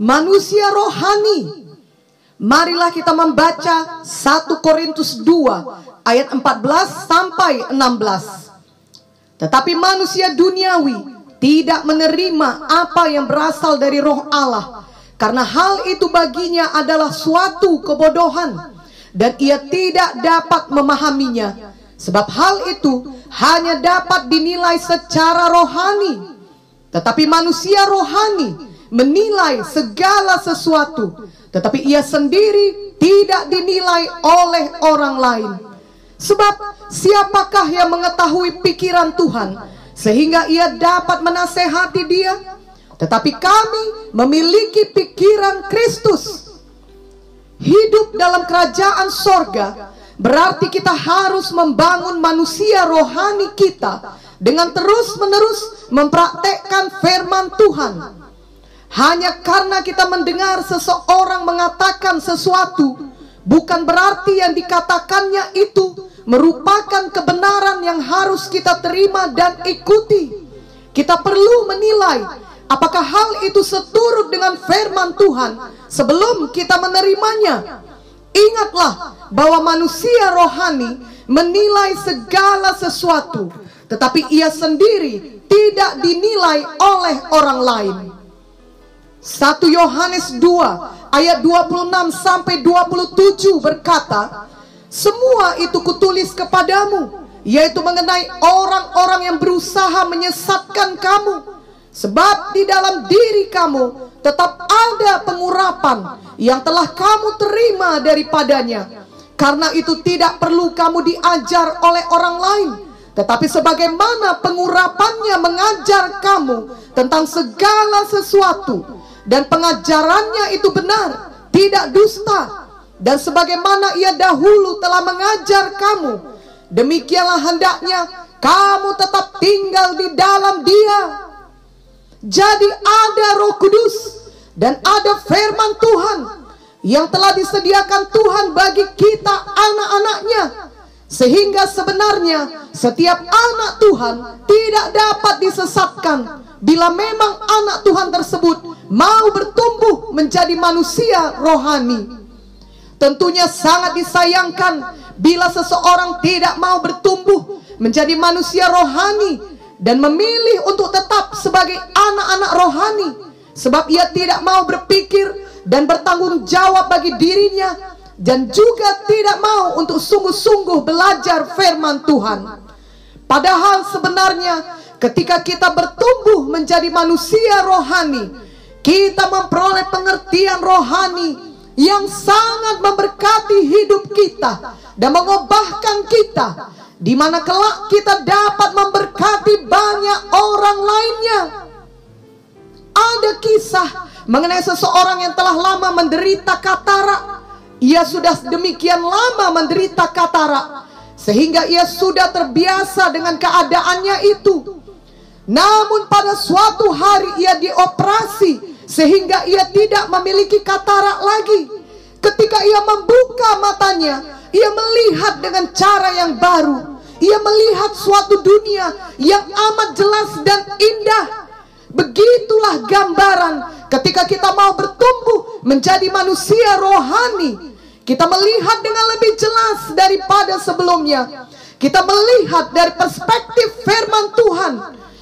manusia rohani. Marilah kita membaca 1 Korintus 2 ayat 14 sampai 16. Tetapi manusia duniawi tidak menerima apa yang berasal dari roh Allah karena hal itu baginya adalah suatu kebodohan dan ia tidak dapat memahaminya sebab hal itu hanya dapat dinilai secara rohani tetapi manusia rohani menilai segala sesuatu tetapi ia sendiri tidak dinilai oleh orang lain. Sebab siapakah yang mengetahui pikiran Tuhan sehingga ia dapat menasehati dia? Tetapi kami memiliki pikiran Kristus. Hidup dalam kerajaan sorga berarti kita harus membangun manusia rohani kita dengan terus-menerus mempraktekkan firman Tuhan. Hanya karena kita mendengar seseorang mengatakan sesuatu, bukan berarti yang dikatakannya itu merupakan kebenaran yang harus kita terima dan ikuti. Kita perlu menilai apakah hal itu seturut dengan firman Tuhan sebelum kita menerimanya. Ingatlah bahwa manusia rohani menilai segala sesuatu tetapi ia sendiri tidak dinilai oleh orang lain. 1 Yohanes 2 ayat 26 sampai 27 berkata, "Semua itu kutulis kepadamu, yaitu mengenai orang-orang yang berusaha menyesatkan kamu, sebab di dalam diri kamu tetap ada pengurapan yang telah kamu terima daripadanya. Karena itu tidak perlu kamu diajar oleh orang lain." Tetapi sebagaimana pengurapannya mengajar kamu tentang segala sesuatu dan pengajarannya itu benar, tidak dusta. Dan sebagaimana ia dahulu telah mengajar kamu, demikianlah hendaknya kamu tetap tinggal di dalam dia. Jadi ada roh kudus dan ada firman Tuhan yang telah disediakan Tuhan bagi kita anak-anaknya sehingga sebenarnya setiap anak Tuhan tidak dapat disesatkan bila memang anak Tuhan tersebut mau bertumbuh menjadi manusia rohani. Tentunya sangat disayangkan bila seseorang tidak mau bertumbuh menjadi manusia rohani dan memilih untuk tetap sebagai anak-anak rohani sebab ia tidak mau berpikir dan bertanggung jawab bagi dirinya dan juga tidak mau untuk sungguh-sungguh belajar firman Tuhan. Padahal sebenarnya ketika kita bertumbuh menjadi manusia rohani, kita memperoleh pengertian rohani yang sangat memberkati hidup kita dan mengubahkan kita di mana kelak kita dapat memberkati banyak orang lainnya. Ada kisah mengenai seseorang yang telah lama menderita katarak ia sudah demikian lama menderita katarak sehingga ia sudah terbiasa dengan keadaannya itu. Namun pada suatu hari ia dioperasi sehingga ia tidak memiliki katarak lagi. Ketika ia membuka matanya, ia melihat dengan cara yang baru. Ia melihat suatu dunia yang amat jelas dan indah. Begitulah gambaran ketika kita mau bertumbuh menjadi manusia rohani. Kita melihat dengan lebih jelas daripada sebelumnya. Kita melihat dari perspektif firman Tuhan.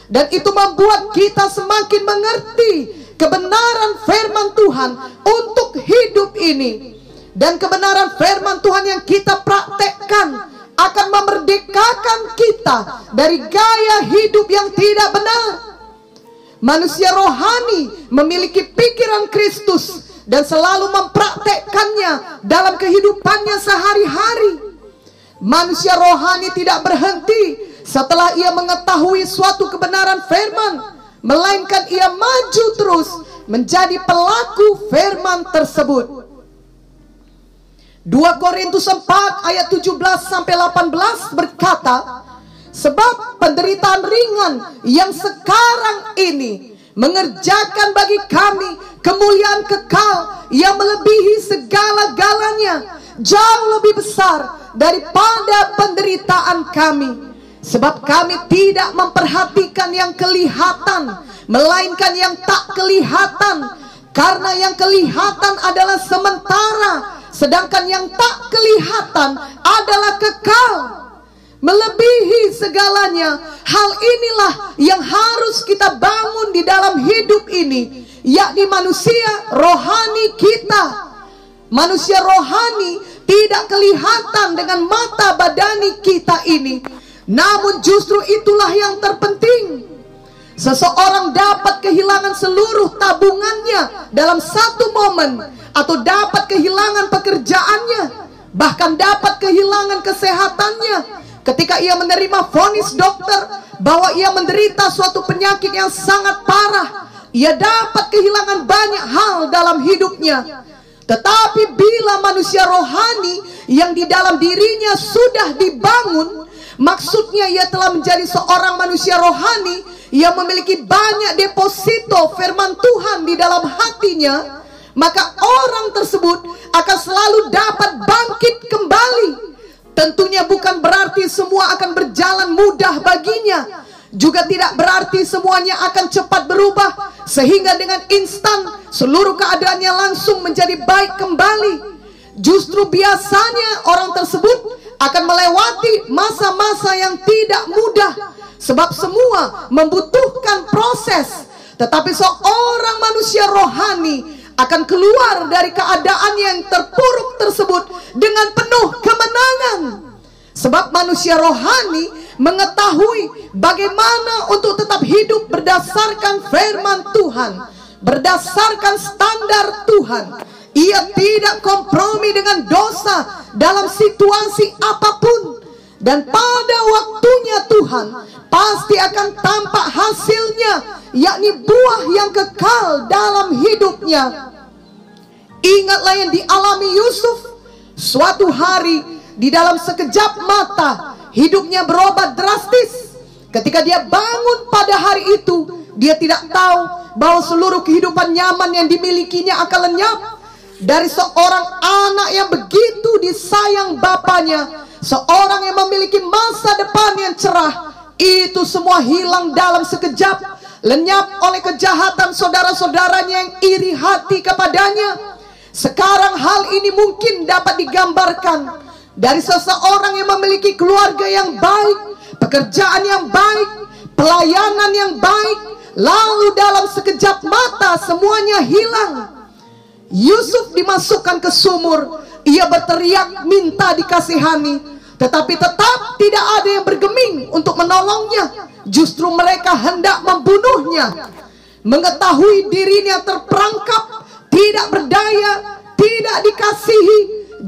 Dan itu membuat kita semakin mengerti kebenaran firman Tuhan untuk hidup ini. Dan kebenaran firman Tuhan yang kita praktekkan akan memerdekakan kita dari gaya hidup yang tidak benar. Manusia rohani memiliki pikiran Kristus dan selalu mempraktekkannya dalam kehidupannya sehari-hari. Manusia rohani tidak berhenti setelah ia mengetahui suatu kebenaran firman, melainkan ia maju terus menjadi pelaku firman tersebut. 2 Korintus 4 ayat 17 sampai 18 berkata, Sebab penderitaan ringan yang sekarang ini mengerjakan bagi kami kemuliaan kekal yang melebihi segala-galanya jauh lebih besar daripada penderitaan kami sebab kami tidak memperhatikan yang kelihatan melainkan yang tak kelihatan Karena yang kelihatan adalah sementara, sedangkan yang tak kelihatan adalah kekal. Melebihi segalanya, hal inilah yang harus kita bangun di dalam hidup ini, yakni manusia rohani kita. Manusia rohani tidak kelihatan dengan mata badani kita ini, namun justru itulah yang terpenting. Seseorang dapat kehilangan seluruh tabungannya dalam satu momen atau dapat kehilangan pekerjaannya, bahkan dapat kehilangan kesehatannya ketika ia menerima vonis dokter bahwa ia menderita suatu penyakit yang sangat parah. Ia dapat kehilangan banyak hal dalam hidupnya. Tetapi bila manusia rohani yang di dalam dirinya sudah dibangun, maksudnya ia telah menjadi seorang manusia rohani yang memiliki banyak deposito firman Tuhan di dalam hatinya, maka orang tersebut akan selalu dapat bangkit kembali. Tentunya bukan berarti semua akan berjalan mudah baginya. Juga tidak berarti semuanya akan cepat berubah sehingga dengan instan seluruh keadaannya langsung menjadi baik kembali. Justru biasanya orang tersebut akan melewati masa-masa yang tidak mudah Sebab semua membutuhkan proses. Tetapi seorang manusia rohani akan keluar dari keadaan yang terpuruk tersebut dengan penuh kemenangan. Sebab manusia rohani mengetahui bagaimana untuk tetap hidup berdasarkan firman Tuhan, berdasarkan standar Tuhan. Ia tidak kompromi dengan dosa dalam situasi apa pun. Dan pada waktunya Tuhan pasti akan tampak hasilnya yakni buah yang kekal dalam hidupnya. Ingatlah yang dialami Yusuf suatu hari di dalam sekejap mata hidupnya berubah drastis. Ketika dia bangun pada hari itu dia tidak tahu bahwa seluruh kehidupan nyaman yang dimilikinya akan lenyap dari seorang anak yang begitu disayang bapaknya seorang yang memiliki masa depan yang cerah itu semua hilang dalam sekejap lenyap oleh kejahatan saudara-saudaranya yang iri hati kepadanya. Sekarang hal ini mungkin dapat digambarkan dari seseorang yang memiliki keluarga yang baik pekerjaan yang baik pelayanan yang baik lalu dalam sekejap mata semuanya hilang Yusuf dimasukkan ke sumur ia berteriak minta dikasihani tetapi tetap tidak ada yang bergeming untuk menolongnya. Justru mereka hendak membunuhnya. Mengetahui dirinya terperangkap, tidak berdaya, tidak dikasihi,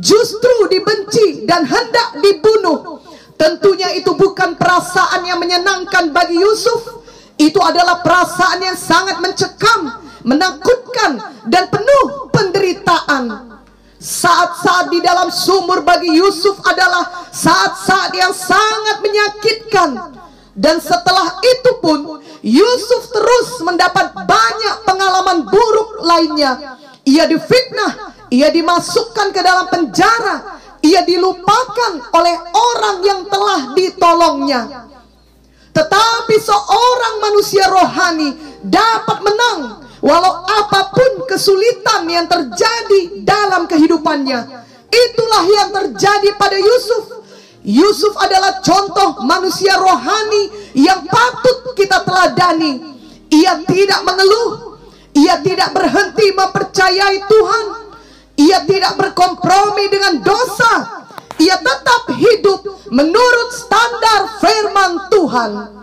justru dibenci dan hendak dibunuh. Tentunya itu bukan perasaan yang menyenangkan bagi Yusuf. Itu adalah perasaan yang sangat mencekam, menakutkan, dan penuh penderitaan. Saat-saat di dalam sumur bagi Yusuf adalah saat-saat yang sangat menyakitkan. Dan setelah itu pun Yusuf terus mendapat banyak pengalaman buruk lainnya. Ia difitnah, ia dimasukkan ke dalam penjara, ia dilupakan oleh orang yang telah ditolongnya. Tetapi seorang manusia rohani dapat menang Walau apa pun kesulitan yang terjadi dalam kehidupannya, itulah yang terjadi pada Yusuf. Yusuf adalah contoh manusia rohani yang patut kita teladani. Ia tidak mengeluh, ia tidak berhenti mempercayai Tuhan, ia tidak berkompromi dengan dosa, ia tetap hidup menurut standar firman Tuhan.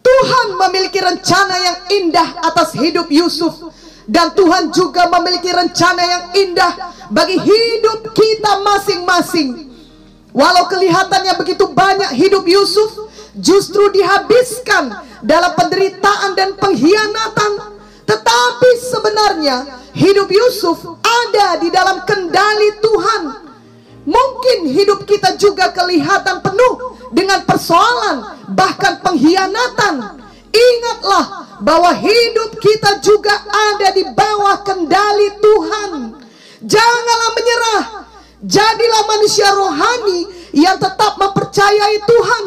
Tuhan memiliki rencana yang indah atas hidup Yusuf dan Tuhan juga memiliki rencana yang indah bagi hidup kita masing-masing. Walau kelihatannya begitu banyak hidup Yusuf justru dihabiskan dalam penderitaan dan pengkhianatan, tetapi sebenarnya hidup Yusuf ada di dalam kendali Tuhan. Mungkin hidup kita juga kelihatan penuh dengan persoalan bahkan pengkhianatan. Ingatlah bahwa hidup kita juga ada di bawah kendali Tuhan. Janganlah menyerah. Jadilah manusia rohani yang tetap mempercayai Tuhan.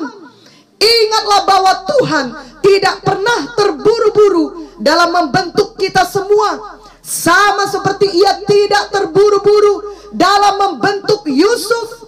Ingatlah bahwa Tuhan tidak pernah terburu-buru dalam membentuk kita semua. Sama seperti ia tidak terburu-buru dalam membentuk Yusuf.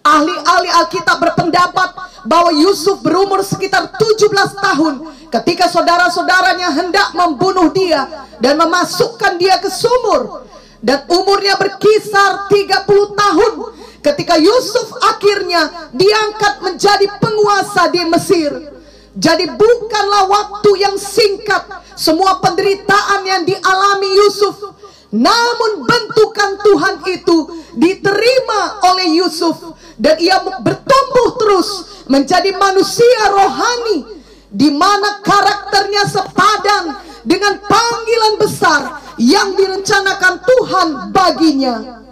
Ahli-ahli Alkitab berpendapat bahwa Yusuf berumur sekitar 17 tahun ketika saudara-saudaranya hendak membunuh dia dan memasukkan dia ke sumur dan umurnya berkisar 30 tahun ketika Yusuf akhirnya diangkat menjadi penguasa di Mesir. Jadi bukanlah waktu yang singkat semua penderitaan yang dialami Yusuf. Namun bentukan Tuhan itu diterima oleh Yusuf dan ia bertumbuh terus menjadi manusia rohani di mana karakternya sepadan dengan panggilan besar yang direncanakan Tuhan baginya.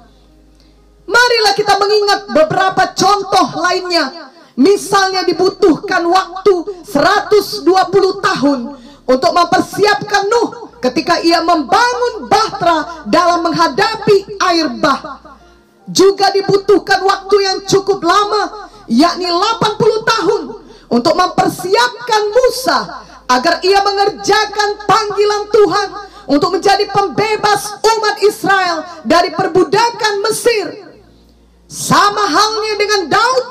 Marilah kita mengingat beberapa contoh lainnya. Misalnya dibutuhkan waktu 120 tahun untuk mempersiapkan Nuh ketika ia membangun bahtera dalam menghadapi air bah. Juga dibutuhkan waktu yang cukup lama yakni 80 tahun untuk mempersiapkan Musa agar ia mengerjakan panggilan Tuhan untuk menjadi pembebas umat Israel dari perbudakan Mesir. Sama halnya dengan Daud,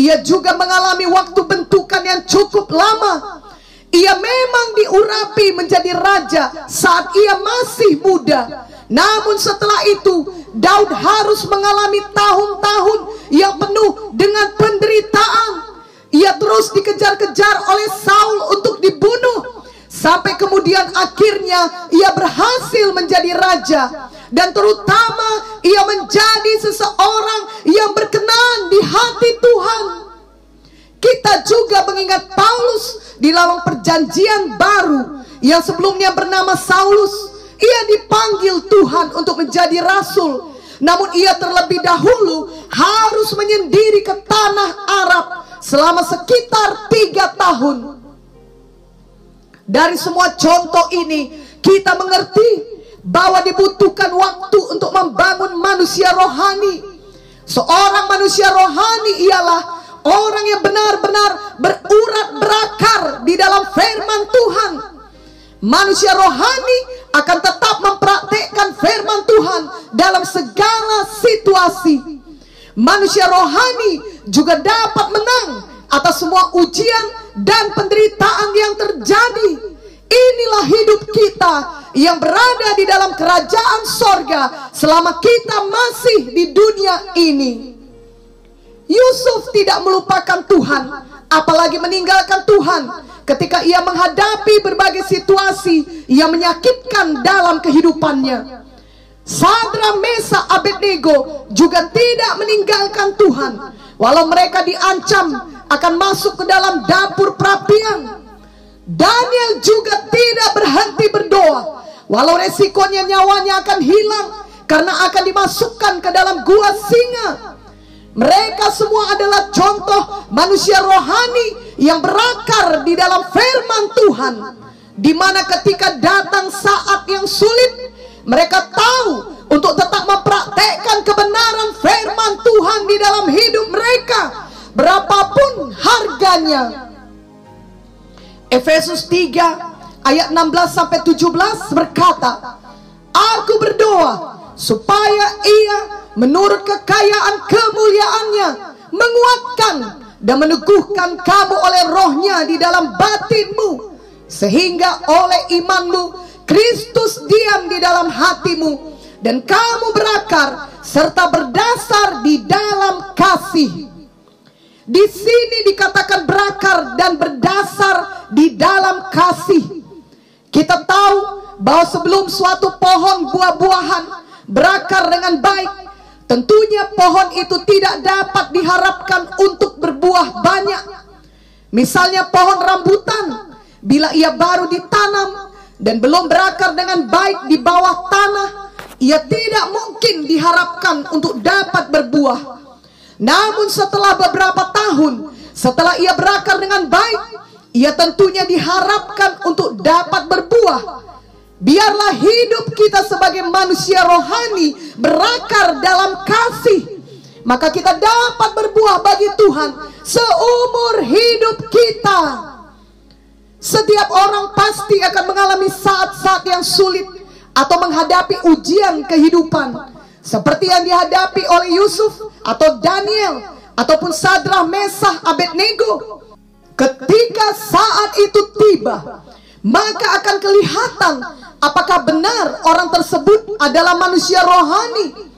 ia juga mengalami waktu bentukan yang cukup lama. Ia memang diurapi menjadi raja saat ia masih muda. Namun setelah itu, Daud harus mengalami tahun-tahun yang penuh dengan penderitaan. Ia terus dikejar-kejar oleh Saul untuk dibunuh. Sampai kemudian akhirnya ia berhasil menjadi raja. Dan terutama ia menjadi seseorang yang berkenan di hati Tuhan. Kita juga mengingat Paulus di dalam perjanjian baru yang sebelumnya bernama Saulus. Ia dipanggil Tuhan untuk menjadi rasul. Namun ia terlebih dahulu harus menyendiri ke tanah Arab selama sekitar tiga tahun. Dari semua contoh ini kita mengerti bahwa dibutuhkan waktu untuk membangun manusia rohani. Seorang manusia rohani ialah orang yang benar-benar berurat berakar di dalam firman Tuhan. Manusia rohani akan tetap mempraktekkan firman Tuhan dalam segala situasi. Manusia rohani juga dapat menang atas semua ujian dan penderitaan yang terjadi. Inilah hidup kita yang berada di dalam kerajaan sorga selama kita masih di dunia ini. Yusuf tidak melupakan Tuhan, apalagi meninggalkan Tuhan ketika ia menghadapi berbagai situasi yang menyakitkan dalam kehidupannya. Sadra Mesa Abednego juga tidak meninggalkan Tuhan walau mereka diancam akan masuk ke dalam dapur perapian. Daniel juga tidak berhenti berdoa walau resikonya nyawanya akan hilang karena akan dimasukkan ke dalam gua singa. Mereka semua adalah contoh manusia rohani yang berakar di dalam firman Tuhan. Di mana ketika datang saat yang sulit, mereka tahu untuk tetap mempraktekkan kebenaran firman Tuhan di dalam hidup mereka. Berapapun harganya. Efesus 3 ayat 16 sampai 17 berkata, Aku berdoa supaya ia menurut kekayaan kemuliaannya menguatkan dan meneguhkan kamu oleh rohnya di dalam batinmu sehingga oleh imanmu Kristus diam di dalam hatimu dan kamu berakar serta berdasar di dalam kasih di sini dikatakan berakar dan berdasar di dalam kasih kita tahu bahwa sebelum suatu pohon buah-buahan berakar dengan baik, tentunya pohon itu tidak dapat diharapkan untuk berbuah banyak. Misalnya pohon rambutan, bila ia baru ditanam dan belum berakar dengan baik di bawah tanah, ia tidak mungkin diharapkan untuk dapat berbuah. Namun setelah beberapa tahun, setelah ia berakar dengan baik, ia tentunya diharapkan untuk dapat berbuah Biarlah hidup kita sebagai manusia rohani berakar dalam kasih. Maka kita dapat berbuah bagi Tuhan seumur hidup kita. Setiap orang pasti akan mengalami saat-saat yang sulit atau menghadapi ujian kehidupan seperti yang dihadapi oleh Yusuf atau Daniel ataupun Sadrah, Mesah, Abednego. Ketika saat itu tiba, maka akan kelihatan apakah benar orang tersebut adalah manusia rohani.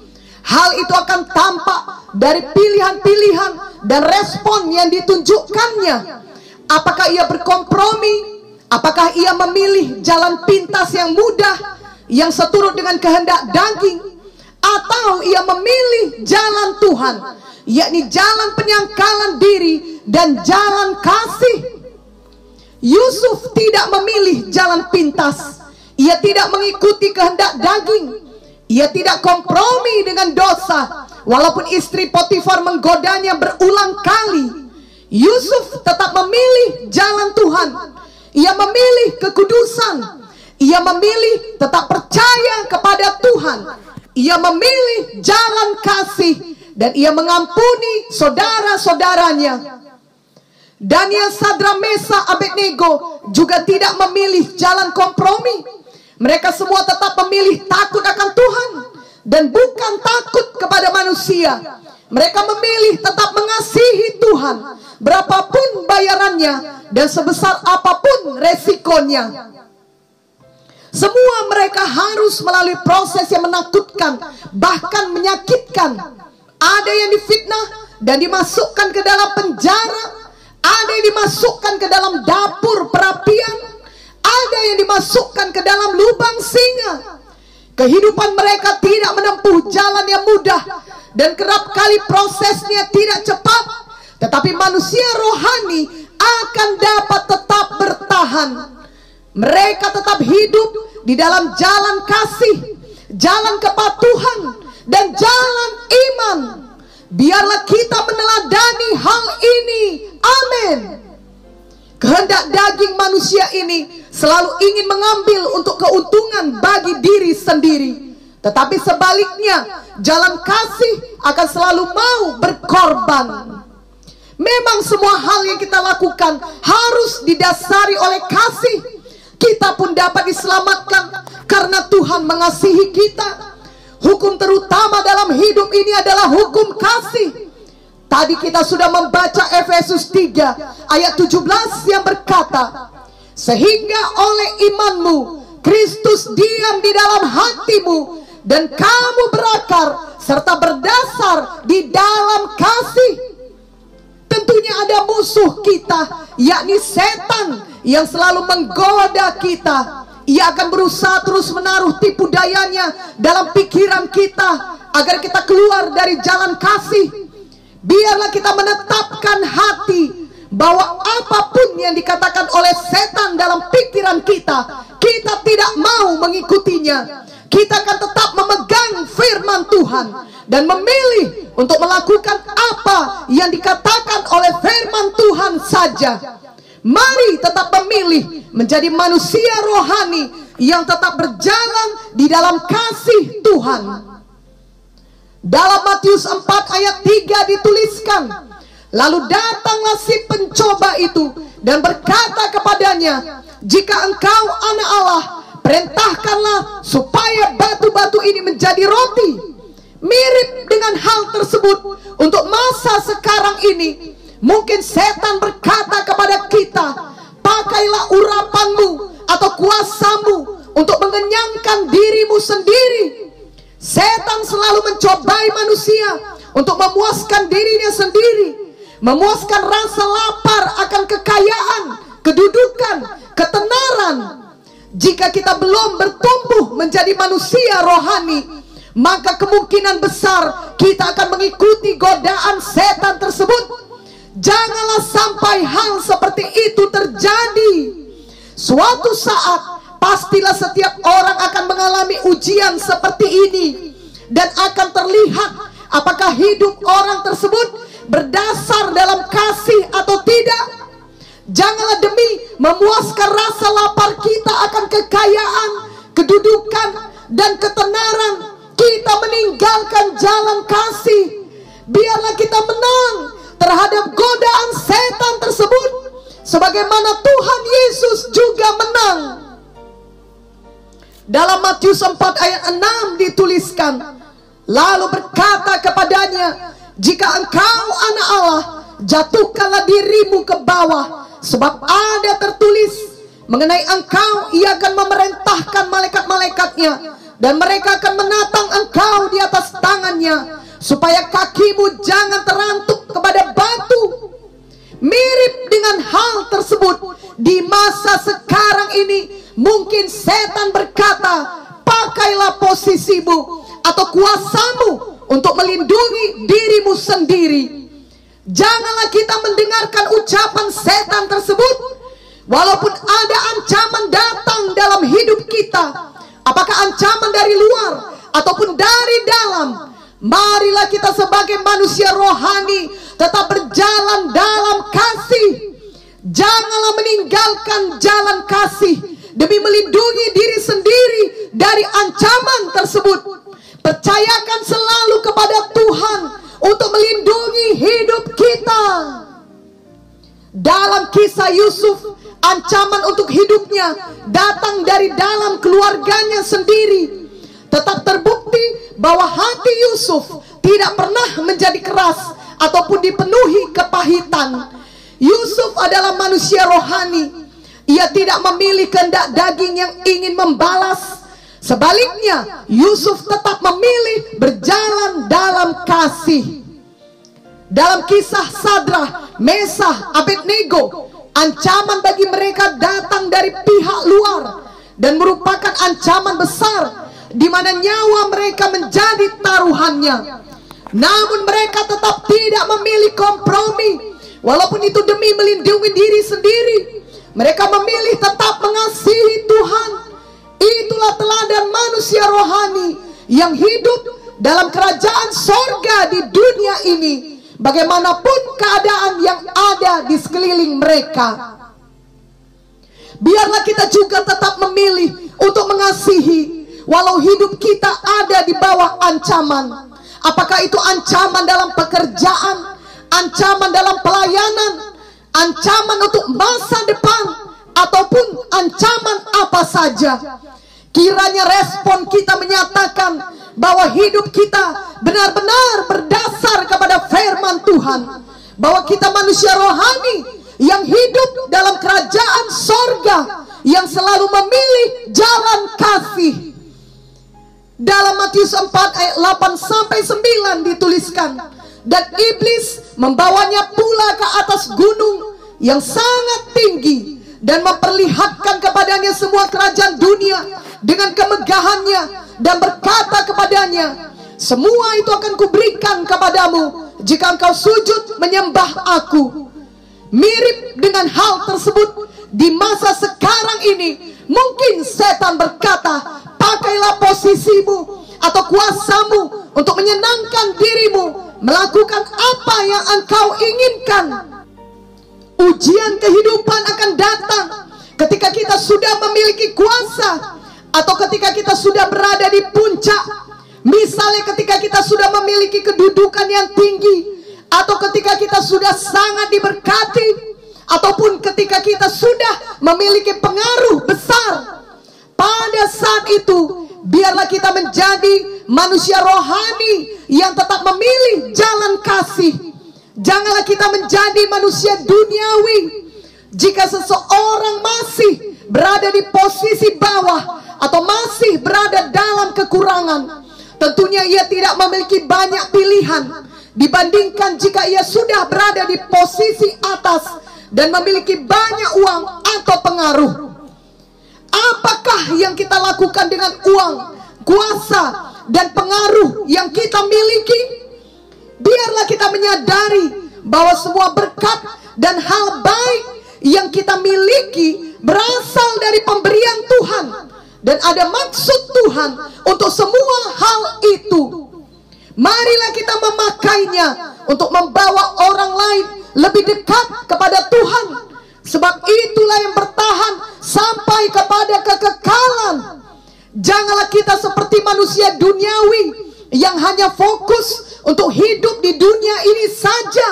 Hal itu akan tampak dari pilihan-pilihan dan respon yang ditunjukkannya. Apakah ia berkompromi? Apakah ia memilih jalan pintas yang mudah yang seturut dengan kehendak daging atau ia memilih jalan Tuhan yakni jalan penyangkalan diri dan jalan kasih. Yusuf tidak memilih jalan pintas. Ia tidak mengikuti kehendak daging. Ia tidak kompromi dengan dosa. Walaupun istri Potifar menggodanya berulang kali. Yusuf tetap memilih jalan Tuhan. Ia memilih kekudusan. Ia memilih tetap percaya kepada Tuhan. Ia memilih jalan kasih dan ia mengampuni saudara-saudaranya. Daniel Sadra Mesa Abednego juga tidak memilih jalan kompromi. Mereka semua tetap memilih takut akan Tuhan dan bukan takut kepada manusia. Mereka memilih tetap mengasihi Tuhan berapapun bayarannya dan sebesar apa pun resikonya. Semua mereka harus melalui proses yang menakutkan, bahkan menyakitkan. Ada yang difitnah dan dimasukkan ke dalam penjara. Ada yang dimasukkan ke dalam dapur perapian. Ada yang dimasukkan ke dalam lubang singa. Kehidupan mereka tidak menempuh jalan yang mudah. Dan kerap kali prosesnya tidak cepat. Tetapi manusia rohani akan dapat tetap bertahan. Mereka tetap hidup di dalam jalan kasih, jalan kepatuhan, dan jalan iman. Biarlah kita meneladani hal ini. Amin. Kehendak daging manusia ini selalu ingin mengambil untuk keuntungan bagi diri sendiri. Tetapi sebaliknya, jalan kasih akan selalu mau berkorban. Memang semua hal yang kita lakukan harus didasari oleh kasih. Kita pun dapat diselamatkan karena Tuhan mengasihi kita. Hukum terutama dalam hidup ini adalah hukum kasih. Tadi kita sudah membaca Efesus 3 ayat 17 yang berkata, sehingga oleh imanmu Kristus diam di dalam hatimu dan kamu berakar serta berdasar di dalam kasih. Tentunya ada musuh kita, yakni setan yang selalu menggoda kita ia akan berusaha terus menaruh tipu dayanya dalam pikiran kita agar kita keluar dari jalan kasih. Biarlah kita menetapkan hati bahwa apa pun yang dikatakan oleh setan dalam pikiran kita, kita tidak mau mengikutinya. Kita akan tetap memegang firman Tuhan dan memilih untuk melakukan apa yang dikatakan oleh firman Tuhan saja. Mari tetap memilih menjadi manusia rohani yang tetap berjalan di dalam kasih Tuhan. Dalam Matius 4 ayat 3 dituliskan, Lalu datanglah si pencoba itu dan berkata kepadanya, Jika engkau anak Allah, perintahkanlah supaya batu-batu ini menjadi roti. Mirip dengan hal tersebut untuk masa sekarang ini, Mungkin setan berkata kepada kita, pakailah urapanmu atau kuasamu untuk mengenyangkan dirimu sendiri. Setan selalu mencobai manusia untuk memuaskan dirinya sendiri, memuaskan rasa lapar akan kekayaan, kedudukan, ketenaran. Jika kita belum bertumbuh menjadi manusia rohani, maka kemungkinan besar kita akan mengikuti godaan setan tersebut Janganlah sampai hal seperti itu terjadi. Suatu saat pastilah setiap orang akan mengalami ujian seperti ini dan akan terlihat apakah hidup orang tersebut berdasar dalam kasih atau tidak. Janganlah demi memuaskan rasa lapar kita akan kekayaan, kedudukan, dan ketenaran kita meninggalkan jalan kasih. Biarlah kita menang terhadap godaan setan tersebut sebagaimana Tuhan Yesus juga menang. Dalam Matius 4 ayat 6 dituliskan, lalu berkata kepadanya, "Jika engkau anak Allah, jatuhkanlah dirimu ke bawah, sebab ada tertulis mengenai engkau ia akan memerintahkan malaikat-malaikatnya dan mereka akan menatang engkau di atas tangannya supaya kakimu jangan terantuk kepada batu." Mirip dengan hal tersebut di masa sekarang ini mungkin setan berkata, "Pakailah posisimu atau kuasamu untuk melindungi dirimu sendiri." Janganlah kita mendengarkan ucapan setan tersebut walaupun ada ancaman datang dalam hidup kita. Apakah ancaman dari luar ataupun dari dalam? Marilah kita sebagai manusia rohani tetap berjalan dalam kasih. Janganlah meninggalkan jalan kasih demi melindungi diri sendiri dari ancaman tersebut. Percayakan selalu kepada Tuhan untuk melindungi hidup kita. Dalam kisah Yusuf, ancaman untuk hidupnya datang dari dalam keluarganya sendiri tetap terbukti bahwa hati Yusuf tidak pernah menjadi keras ataupun dipenuhi kepahitan. Yusuf adalah manusia rohani. Ia tidak memilih kehendak daging yang ingin membalas. Sebaliknya, Yusuf tetap memilih berjalan dalam kasih. Dalam kisah Sadrah, Mesah, Abednego, ancaman bagi mereka datang dari pihak luar dan merupakan ancaman besar di mana nyawa mereka menjadi taruhannya. Namun mereka tetap tidak memilih kompromi walaupun itu demi melindungi diri sendiri. Mereka memilih tetap mengasihi Tuhan. Itulah teladan manusia rohani yang hidup dalam kerajaan sorga di dunia ini. Bagaimanapun keadaan yang ada di sekeliling mereka. Biarlah kita juga tetap memilih untuk mengasihi Walau hidup kita ada di bawah ancaman. Apakah itu ancaman dalam pekerjaan, ancaman dalam pelayanan, ancaman untuk masa depan, ataupun ancaman apa saja. Kiranya respon kita menyatakan bahwa hidup kita benar-benar berdasar kepada firman Tuhan. Bahwa kita manusia rohani yang hidup dalam kerajaan sorga yang selalu memilih jalan kasih dalam Matius 4 ayat 8 sampai 9 dituliskan. Dan iblis membawanya pula ke atas gunung yang sangat tinggi dan memperlihatkan kepadanya semua kerajaan dunia dengan kemegahannya dan berkata kepadanya semua itu akan kuberikan kepadamu jika engkau sujud menyembah aku. Mirip dengan hal tersebut di masa sekarang ini mungkin setan berkata pakailah posisimu atau kuasamu untuk menyenangkan dirimu melakukan apa yang engkau inginkan. Ujian kehidupan akan datang ketika kita sudah memiliki kuasa atau ketika kita sudah berada di puncak. Misalnya ketika kita sudah memiliki kedudukan yang tinggi atau ketika kita sudah sangat diberkati ataupun ketika kita sudah memiliki pengaruh besar pada saat itu, biarlah kita menjadi manusia rohani yang tetap memilih jalan kasih. Janganlah kita menjadi manusia duniawi. Jika seseorang masih berada di posisi bawah atau masih berada dalam kekurangan, tentunya ia tidak memiliki banyak pilihan dibandingkan jika ia sudah berada di posisi atas dan memiliki banyak uang atau pengaruh. Apakah yang kita lakukan dengan uang, kuasa, dan pengaruh yang kita miliki? Biarlah kita menyadari bahwa semua berkat dan hal baik yang kita miliki berasal dari pemberian Tuhan dan ada maksud Tuhan untuk semua hal itu. Marilah kita memakainya untuk membawa orang lain lebih dekat kepada Tuhan Sebab itulah yang bertahan sampai kepada kekekalan. Janganlah kita seperti manusia duniawi yang hanya fokus untuk hidup di dunia ini saja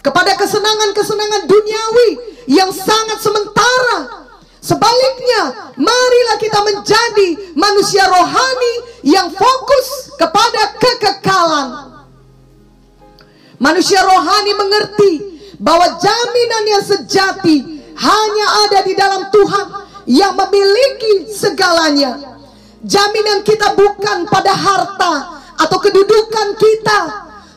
kepada kesenangan-kesenangan duniawi yang sangat sementara. Sebaliknya marilah kita menjadi manusia rohani yang fokus kepada kekekalan. Manusia rohani mengerti bahwa jaminan yang sejati hanya ada di dalam Tuhan yang memiliki segalanya. Jaminan kita bukan pada harta atau kedudukan kita.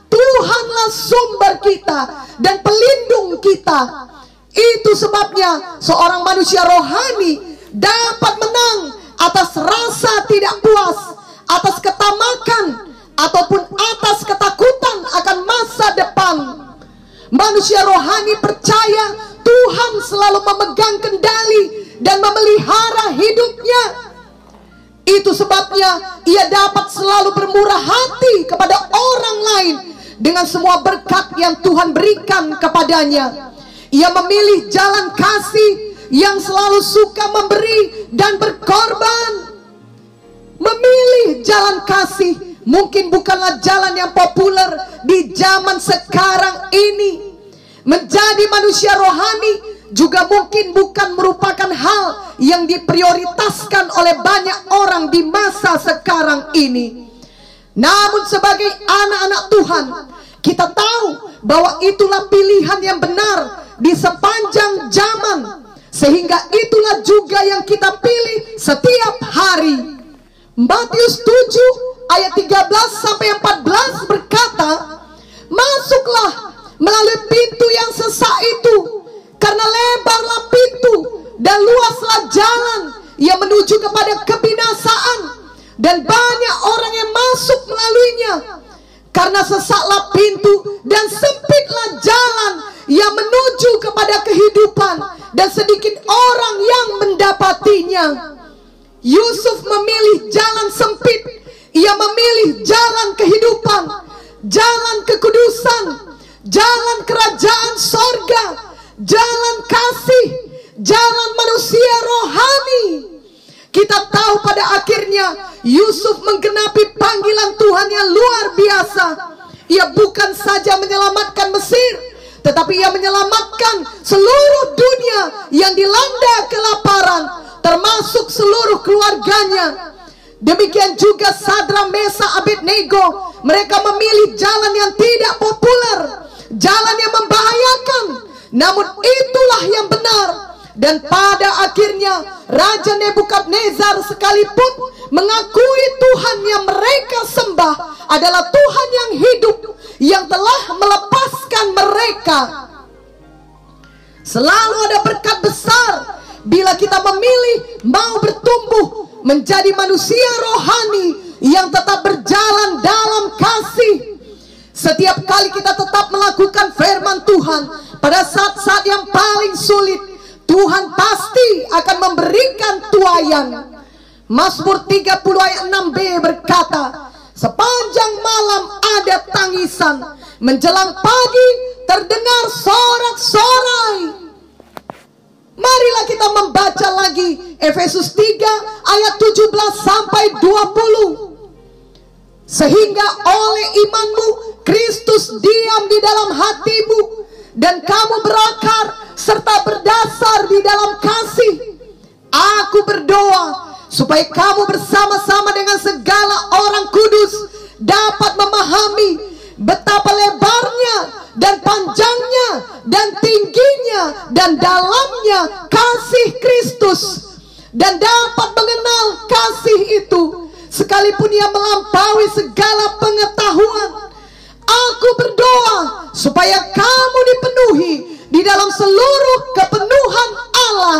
Tuhanlah sumber kita dan pelindung kita. Itu sebabnya seorang manusia rohani dapat menang atas rasa tidak puas, atas ketamakan, ataupun atas ketakutan akan masa depan. Manusia rohani percaya Tuhan selalu memegang kendali dan memelihara hidupnya. Itu sebabnya ia dapat selalu bermurah hati kepada orang lain dengan semua berkat yang Tuhan berikan kepadanya. Ia memilih jalan kasih yang selalu suka memberi dan berkorban. Memilih jalan kasih mungkin bukanlah jalan yang populer di zaman sekarang ini. Menjadi manusia rohani juga mungkin bukan merupakan hal yang diprioritaskan oleh banyak orang di masa sekarang ini. Namun sebagai anak-anak Tuhan, kita tahu bahwa itulah pilihan yang benar di sepanjang zaman. Sehingga itulah juga yang kita pilih setiap hari. Matius 7 ayat 13 sampai 14 berkata, "Masuklah melalui pintu yang sesak itu, karena lebarlah pintu dan luaslah jalan yang menuju kepada kebinasaan dan banyak orang yang masuk melaluinya. Karena sesaklah pintu dan sempitlah jalan yang menuju kepada kehidupan dan sedikit orang yang mendapatinya Yusuf memilih jalan sempit ia memilih jalan kehidupan jalan kekudusan jalan kerajaan sorga jalan kasih, jalan manusia rohani. Kita tahu pada akhirnya Yusuf menggenapi panggilan Tuhan yang luar biasa. Ia bukan saja menyelamatkan Mesir, tetapi ia menyelamatkan seluruh dunia yang dilanda kelaparan, termasuk seluruh keluarganya. Demikian juga Sadra Mesa Abednego, mereka memilih jalan yang tidak populer, jalan yang membahayakan, namun itulah yang benar dan pada akhirnya Raja Nebukadnezar sekalipun mengakui Tuhan yang mereka sembah adalah Tuhan yang hidup yang telah melepaskan mereka. Selalu ada berkat besar bila kita memilih mau bertumbuh menjadi manusia rohani yang tetap berjalan dalam kasih. Setiap kali kita tetap melakukan firman Tuhan, pada saat-saat yang paling sulit Tuhan pasti akan memberikan tuayan Mazmur 30 ayat 6b berkata Sepanjang malam ada tangisan Menjelang pagi terdengar sorak-sorai Marilah kita membaca lagi Efesus 3 ayat 17 sampai 20 Sehingga oleh imanmu Kristus diam di dalam hatimu dan kamu berakar serta berdasar di dalam kasih. Aku berdoa supaya kamu bersama-sama dengan segala orang kudus dapat memahami betapa lebarnya dan panjangnya dan tingginya dan dalamnya kasih Kristus dan dapat mengenal kasih itu sekalipun ia melampaui segala pengetahuan Aku berdoa supaya kamu dipenuhi di dalam seluruh kepenuhan Allah.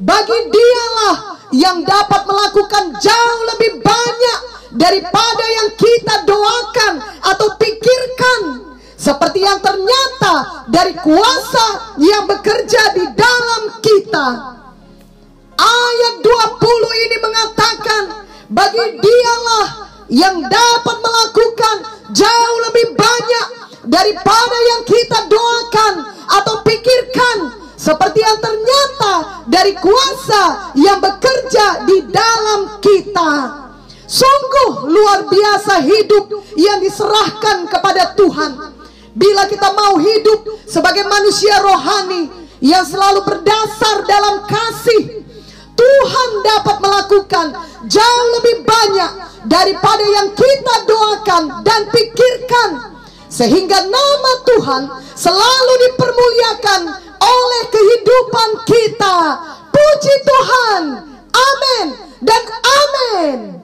Bagi dialah yang dapat melakukan jauh lebih banyak daripada yang kita doakan atau pikirkan. Seperti yang ternyata dari kuasa yang bekerja di dalam kita. Ayat 20 ini mengatakan bagi dialah yang dapat melakukan jauh lebih banyak daripada yang kita doakan atau pikirkan seperti yang ternyata dari kuasa yang bekerja di dalam kita. Sungguh luar biasa hidup yang diserahkan kepada Tuhan. Bila kita mau hidup sebagai manusia rohani yang selalu berdasar dalam kasih, Tuhan dapat melakukan jauh lebih banyak daripada yang kita doakan dan pikirkan. Sehingga nama Tuhan selalu dipermuliakan oleh kehidupan kita. Puji Tuhan. Amin dan amin.